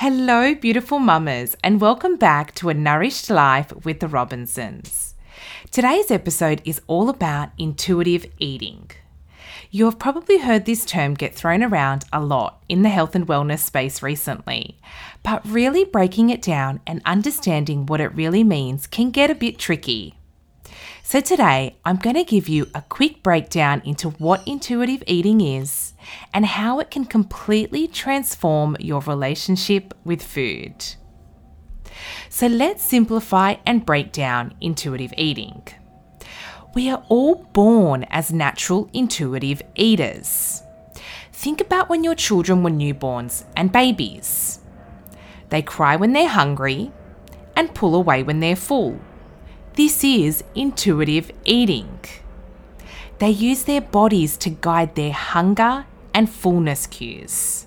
Hello, beautiful mamas, and welcome back to A Nourished Life with the Robinsons. Today's episode is all about intuitive eating. You have probably heard this term get thrown around a lot in the health and wellness space recently, but really breaking it down and understanding what it really means can get a bit tricky. So, today I'm going to give you a quick breakdown into what intuitive eating is and how it can completely transform your relationship with food. So, let's simplify and break down intuitive eating. We are all born as natural intuitive eaters. Think about when your children were newborns and babies. They cry when they're hungry and pull away when they're full. This is intuitive eating. They use their bodies to guide their hunger and fullness cues.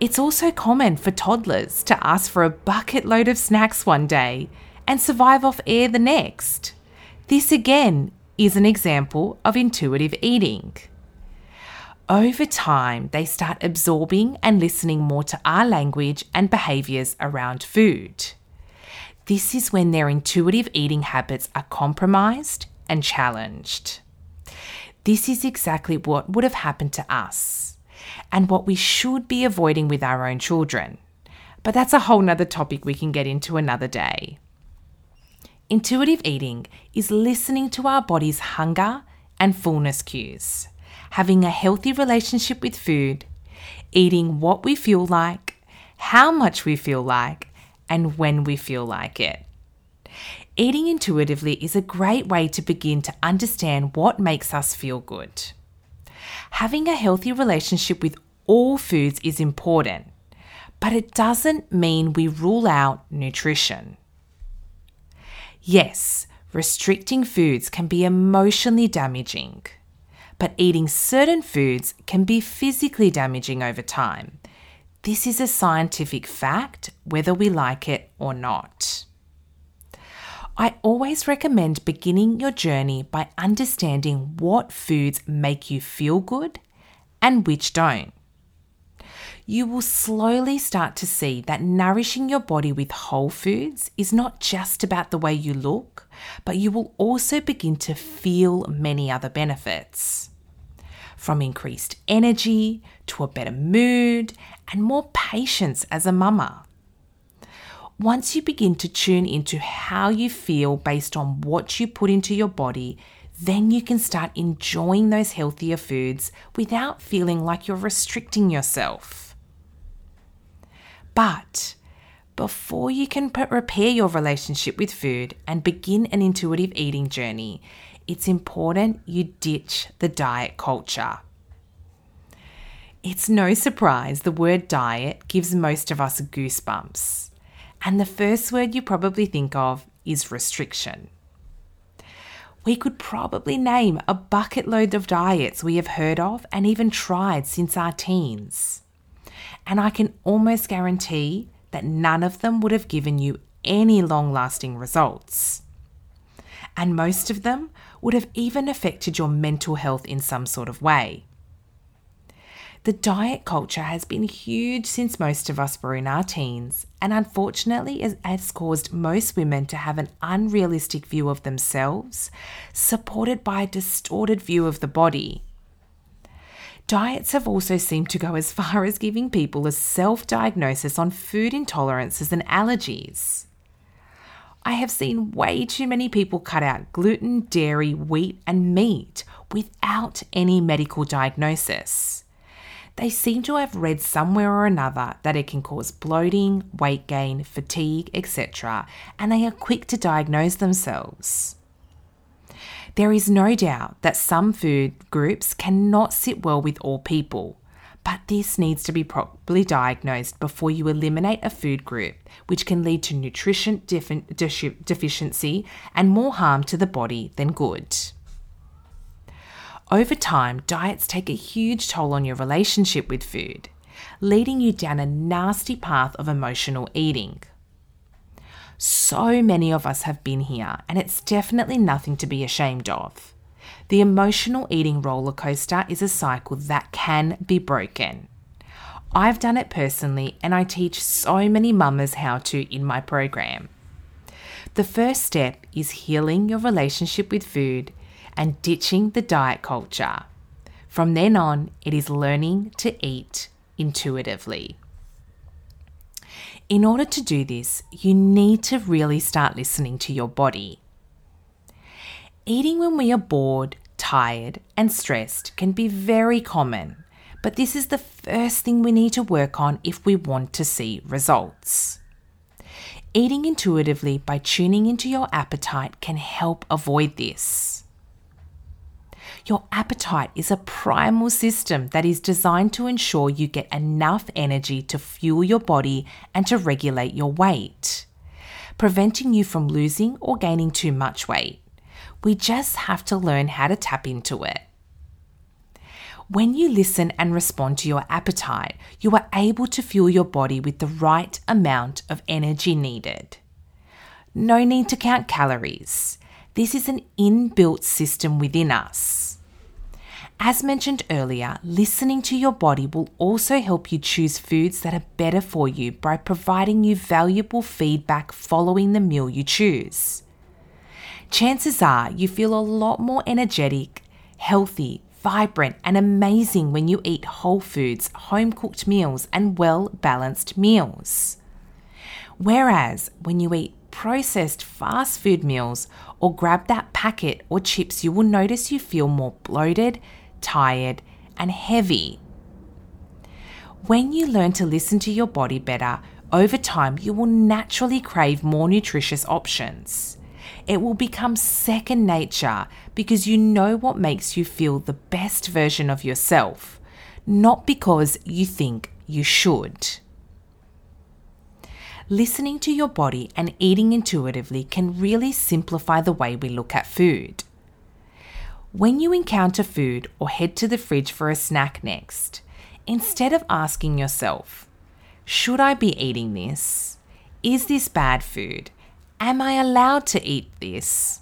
It's also common for toddlers to ask for a bucket load of snacks one day and survive off air the next. This again is an example of intuitive eating. Over time, they start absorbing and listening more to our language and behaviours around food. This is when their intuitive eating habits are compromised and challenged. This is exactly what would have happened to us and what we should be avoiding with our own children. But that's a whole nother topic we can get into another day. Intuitive eating is listening to our body's hunger and fullness cues, having a healthy relationship with food, eating what we feel like, how much we feel like, and when we feel like it. Eating intuitively is a great way to begin to understand what makes us feel good. Having a healthy relationship with all foods is important, but it doesn't mean we rule out nutrition. Yes, restricting foods can be emotionally damaging, but eating certain foods can be physically damaging over time. This is a scientific fact, whether we like it or not. I always recommend beginning your journey by understanding what foods make you feel good and which don't you will slowly start to see that nourishing your body with whole foods is not just about the way you look, but you will also begin to feel many other benefits. From increased energy to a better mood and more patience as a mama. Once you begin to tune into how you feel based on what you put into your body, then you can start enjoying those healthier foods without feeling like you're restricting yourself. But before you can repair your relationship with food and begin an intuitive eating journey, it's important you ditch the diet culture. It's no surprise the word diet gives most of us goosebumps. And the first word you probably think of is restriction. We could probably name a bucket load of diets we have heard of and even tried since our teens. And I can almost guarantee that none of them would have given you any long lasting results. And most of them would have even affected your mental health in some sort of way. The diet culture has been huge since most of us were in our teens, and unfortunately, it has caused most women to have an unrealistic view of themselves, supported by a distorted view of the body. Diets have also seemed to go as far as giving people a self diagnosis on food intolerances and allergies. I have seen way too many people cut out gluten, dairy, wheat, and meat without any medical diagnosis. They seem to have read somewhere or another that it can cause bloating, weight gain, fatigue, etc., and they are quick to diagnose themselves. There is no doubt that some food groups cannot sit well with all people, but this needs to be properly diagnosed before you eliminate a food group, which can lead to nutrition deficiency and more harm to the body than good. Over time, diets take a huge toll on your relationship with food, leading you down a nasty path of emotional eating. So many of us have been here, and it's definitely nothing to be ashamed of. The emotional eating roller coaster is a cycle that can be broken. I've done it personally and I teach so many mamas how to in my program. The first step is healing your relationship with food and ditching the diet culture. From then on, it is learning to eat intuitively. In order to do this, you need to really start listening to your body. Eating when we are bored, tired, and stressed can be very common, but this is the first thing we need to work on if we want to see results. Eating intuitively by tuning into your appetite can help avoid this. Your appetite is a primal system that is designed to ensure you get enough energy to fuel your body and to regulate your weight, preventing you from losing or gaining too much weight. We just have to learn how to tap into it. When you listen and respond to your appetite, you are able to fuel your body with the right amount of energy needed. No need to count calories. This is an inbuilt system within us. As mentioned earlier, listening to your body will also help you choose foods that are better for you by providing you valuable feedback following the meal you choose. Chances are you feel a lot more energetic, healthy, vibrant, and amazing when you eat whole foods, home cooked meals, and well balanced meals. Whereas when you eat processed fast food meals or grab that packet or chips, you will notice you feel more bloated, tired, and heavy. When you learn to listen to your body better, over time you will naturally crave more nutritious options. It will become second nature because you know what makes you feel the best version of yourself, not because you think you should. Listening to your body and eating intuitively can really simplify the way we look at food. When you encounter food or head to the fridge for a snack next, instead of asking yourself, Should I be eating this? Is this bad food? Am I allowed to eat this?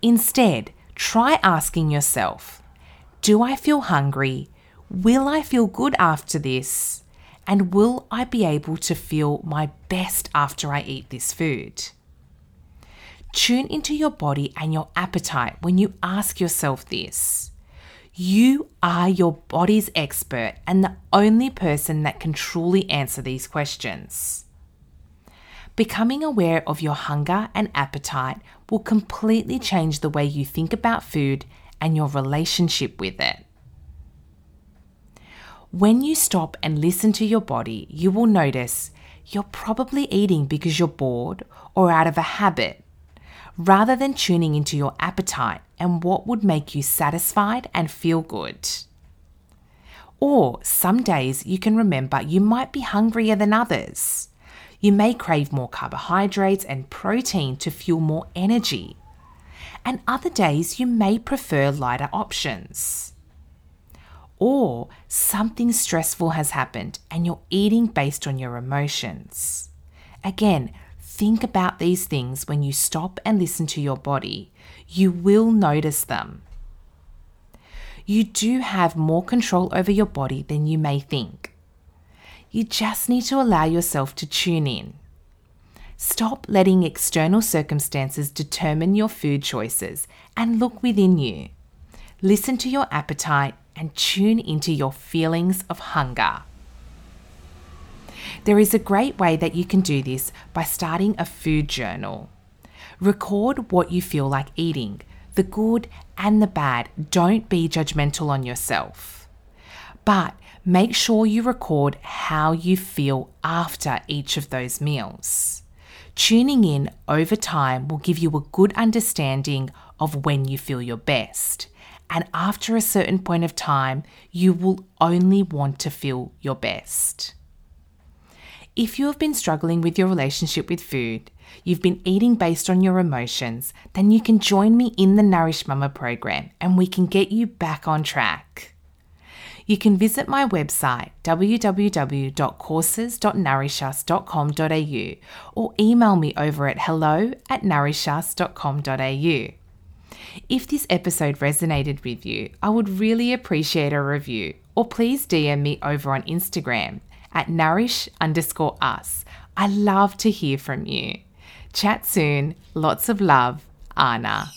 Instead, try asking yourself Do I feel hungry? Will I feel good after this? And will I be able to feel my best after I eat this food? Tune into your body and your appetite when you ask yourself this. You are your body's expert and the only person that can truly answer these questions. Becoming aware of your hunger and appetite will completely change the way you think about food and your relationship with it. When you stop and listen to your body, you will notice you're probably eating because you're bored or out of a habit, rather than tuning into your appetite and what would make you satisfied and feel good. Or some days you can remember you might be hungrier than others. You may crave more carbohydrates and protein to fuel more energy. And other days you may prefer lighter options. Or something stressful has happened and you're eating based on your emotions. Again, think about these things when you stop and listen to your body. You will notice them. You do have more control over your body than you may think. You just need to allow yourself to tune in. Stop letting external circumstances determine your food choices and look within you. Listen to your appetite and tune into your feelings of hunger. There is a great way that you can do this by starting a food journal. Record what you feel like eating, the good and the bad. Don't be judgmental on yourself. But make sure you record how you feel after each of those meals. Tuning in over time will give you a good understanding of when you feel your best. And after a certain point of time, you will only want to feel your best. If you have been struggling with your relationship with food, you've been eating based on your emotions, then you can join me in the Nourish Mama program and we can get you back on track you can visit my website www.courses.nourishus.com.au or email me over at hello at nourishus.com.au. If this episode resonated with you, I would really appreciate a review or please DM me over on Instagram at nourish underscore us. I love to hear from you. Chat soon. Lots of love. Anna.